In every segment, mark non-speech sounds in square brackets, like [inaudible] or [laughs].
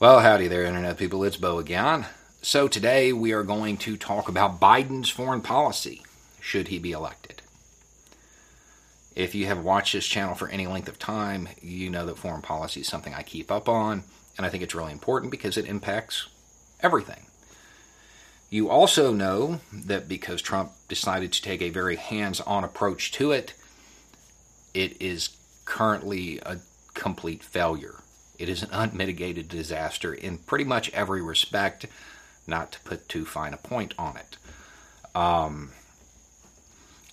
Well, howdy there, Internet people. It's Beau again. So today we are going to talk about Biden's foreign policy, should he be elected. If you have watched this channel for any length of time, you know that foreign policy is something I keep up on, and I think it's really important because it impacts everything. You also know that because Trump decided to take a very hands on approach to it, it is currently a complete failure. It is an unmitigated disaster in pretty much every respect, not to put too fine a point on it. Um,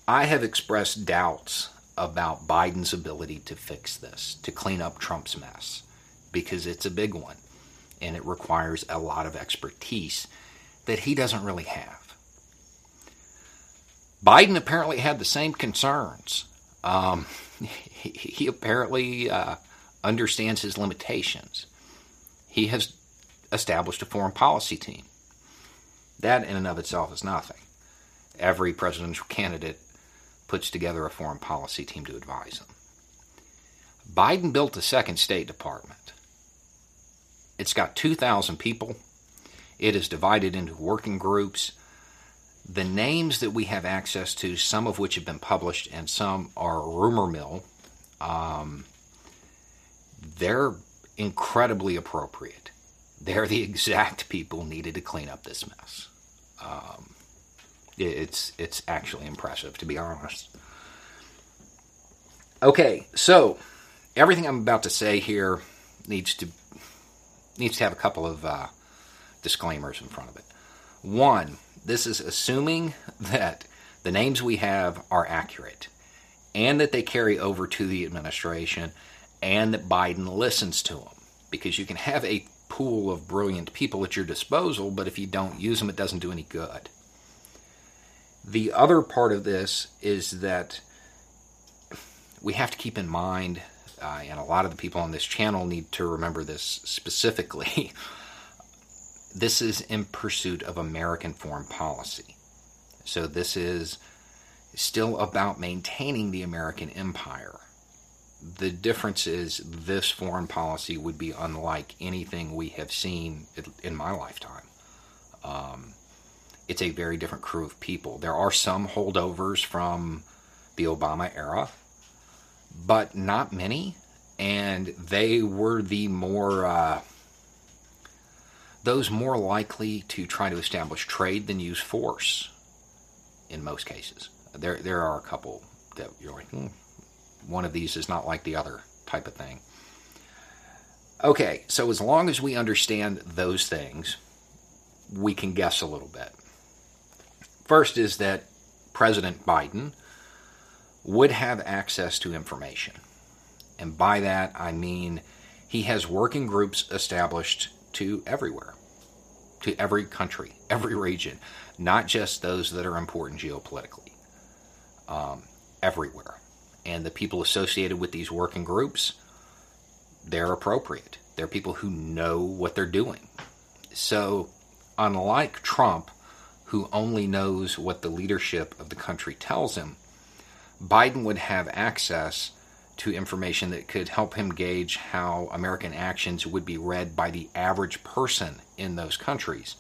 I have expressed doubts about Biden's ability to fix this, to clean up Trump's mess, because it's a big one and it requires a lot of expertise that he doesn't really have. Biden apparently had the same concerns. Um, [laughs] he, he, apparently uh, understands his limitations. He has established a foreign policy team. That, in and of itself, is nothing. Every presidential candidate puts together a foreign policy team to advise him. Biden built a second State Department. It's got 2,000 people. It is divided into working groups. The names that we have access to, some of which have been published and some are rumor mill, um, they're incredibly appropriate. They're the [laughs] exact people needed to clean up this mess. Um, it's it's actually impressive, to be honest. Okay, so everything I'm about to say here needs to needs to have a couple of uh, disclaimers in front of it. One, this is assuming [laughs] that the names we have are accurate and that they carry over to the administration and that Biden listens to them. Because you can have a pool of brilliant people at your disposal, but if you don't use them, it doesn't do any good. The other part of this is that we have to keep in mind, uh, and a lot of the people on this channel need to remember this specifically. [laughs] this is in pursuit of American foreign policy. So this is still about maintaining the American empire the difference is this foreign policy would be unlike anything we have seen in my lifetime. Um, it's a very different crew of people. There are some holdovers from the Obama era, but not many. And they were the more, uh, those more likely to try to establish trade than use force in most cases. There, there are a couple that you're like, hmm, one of these is not like the other type of thing. Okay, so as long as we understand those things, we can guess a little bit. First is that President Biden would have access to information. And by that, I mean he has working groups established to everywhere, to every country, [laughs] every region, not just those that are important geopolitically, um, everywhere and the people associated with these working groups, they're appropriate. They're people who know what they're doing. So, unlike Trump, who only knows what the leadership of the country tells him, Biden would have access to information that could help him gauge how American actions would be read by the average person in those countries.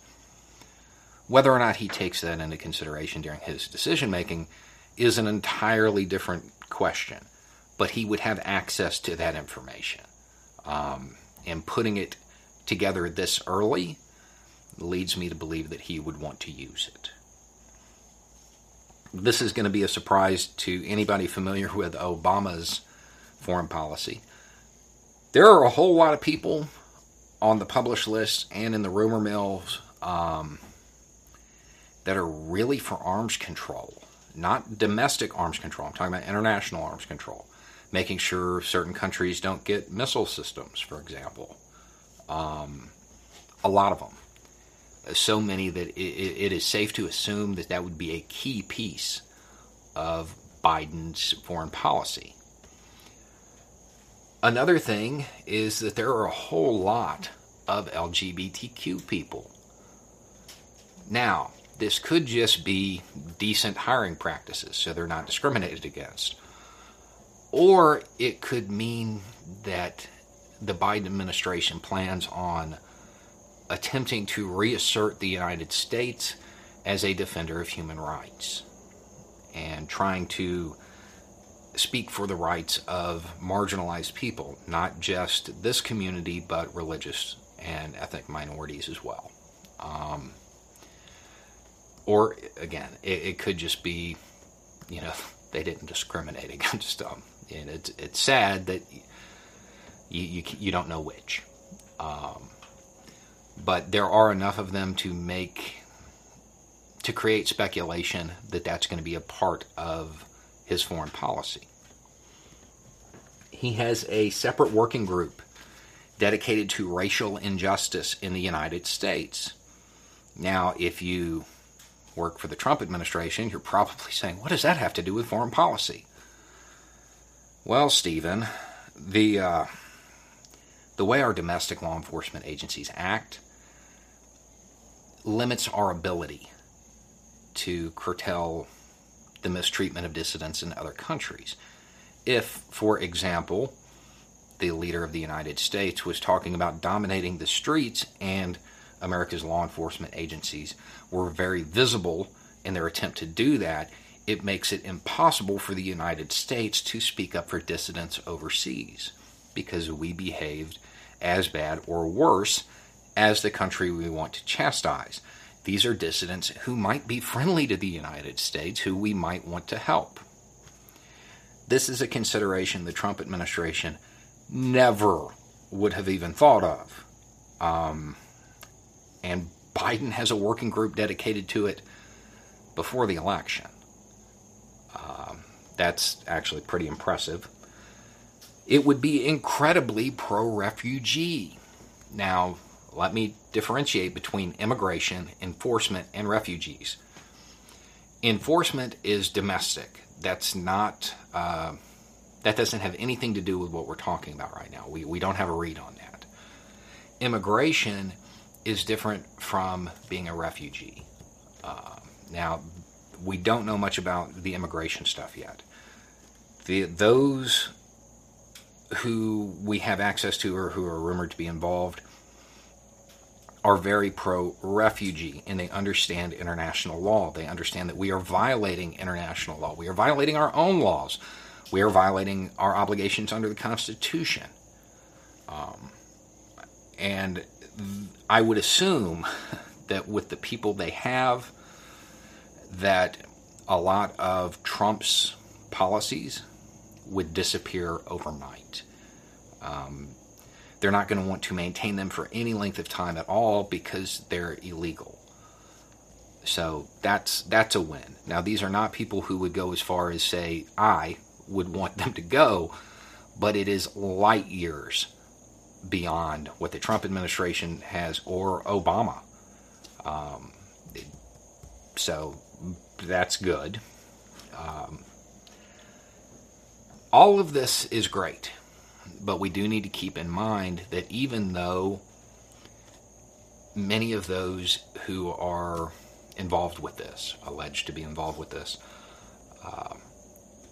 Whether or not he takes that into consideration during his decision making is an entirely different question, but he would have access to that information. Um, and putting it together this early leads me to believe that he would want to use it. This is going to be a surprise to anybody familiar with Obama's foreign policy. There are a whole lot of people on the published list and in the rumor mills um, that are really for arms control not domestic arms control. I'm talking about international arms control, making sure certain countries don't get missile systems, for example. Um, a lot of them. So many that it, it is safe to assume that that would be a key piece of Biden's foreign policy. Another thing is that there are a whole lot of LGBTQ people. Now, this could just be decent hiring practices, so they're not discriminated against. Or it could mean that the Biden administration plans on attempting to reassert the United States as a defender of human rights and trying to speak for the rights of marginalized people, not just this community, but religious and ethnic minorities as well. Um, or again, it, it, could just be, you know, [laughs] they didn't discriminate [laughs] against them, and it's it's sad that you you, you don't know which. Um, but there are enough of them to make to create speculation that that's going to be a part of his foreign policy. He has a separate working group dedicated to racial injustice in the United States. Now, if you work for the Trump administration, you're probably saying, what does that have to do with foreign policy? Well, Stephen, the uh, the way our domestic law enforcement agencies act limits our ability to curtail the mistreatment of dissidents in other countries. If, for example, the leader of the United States was talking about dominating the streets and America's law enforcement agencies were very visible in their attempt to do that, it makes it impossible for the United States to speak up for dissidents overseas because we behaved as bad or worse as the country we want to chastise. These are dissidents who might be friendly to the United States, who we might want to help. This is a consideration the Trump administration never would have even thought of. Um, and Biden has a working group dedicated to it before the election. Um, that's actually pretty impressive. It would be incredibly pro refugee. Now, let me differentiate between immigration, enforcement, and refugees. Enforcement is domestic. That's not, uh, that doesn't have anything to do with what we're talking about right now. We, we don't have a read on that. Immigration is different from being a refugee. Uh, now, we don't know much about the immigration stuff yet. The, those who we have access to or who are rumored to be involved are very pro refugee and they understand international law. They understand that we are violating international law. We are violating our own laws. We are violating our obligations under the Constitution. Um, and I would assume [laughs] that with the people they have, that a lot of Trump's policies would disappear overnight. Um, they're not going to want to maintain them for any length of time at all because they're illegal. So that's that's a win. Now these are not people who would go as far as say I would want them to go, but it is light years beyond what the Trump administration has or Obama. Um, so that's good. Um, all of this is great. But we do need to keep in mind that even though many of those who are involved with this, alleged to be involved with this, uh,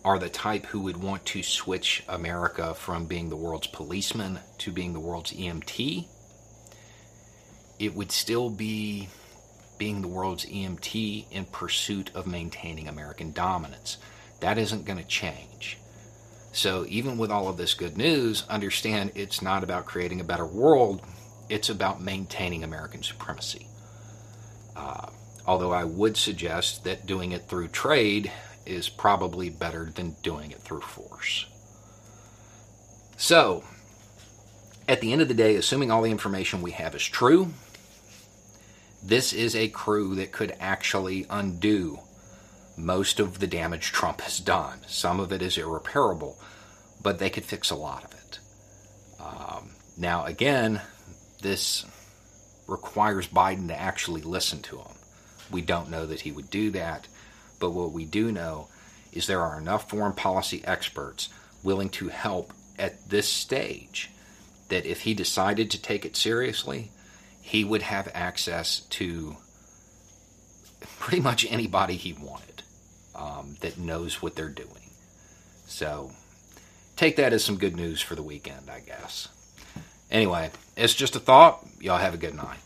are the type who would want to switch America from being the world's policeman to being the world's EMT, it would still be being the world's EMT in pursuit of maintaining American dominance. That isn't going to change. So, even with all of this good news, understand it's not about creating a better world, it's about maintaining American supremacy. Uh, although I would suggest that doing it through trade is probably better than doing it through force. So, at the end of the day, assuming all the information we have is true, this is a crew that could actually undo most of the damage Trump has done. Some of it is irreparable, but they could fix a lot of it. Um, now, again, this requires Biden to actually listen to him. We don't know that he would do that, but what we do know is there are enough foreign policy experts willing to help at this stage that if he decided to take it seriously, he would have access to pretty much anybody he wanted um, that knows what they're doing. So take that as some good news for the weekend, I guess. Anyway, it's just a thought. Y'all have a good night.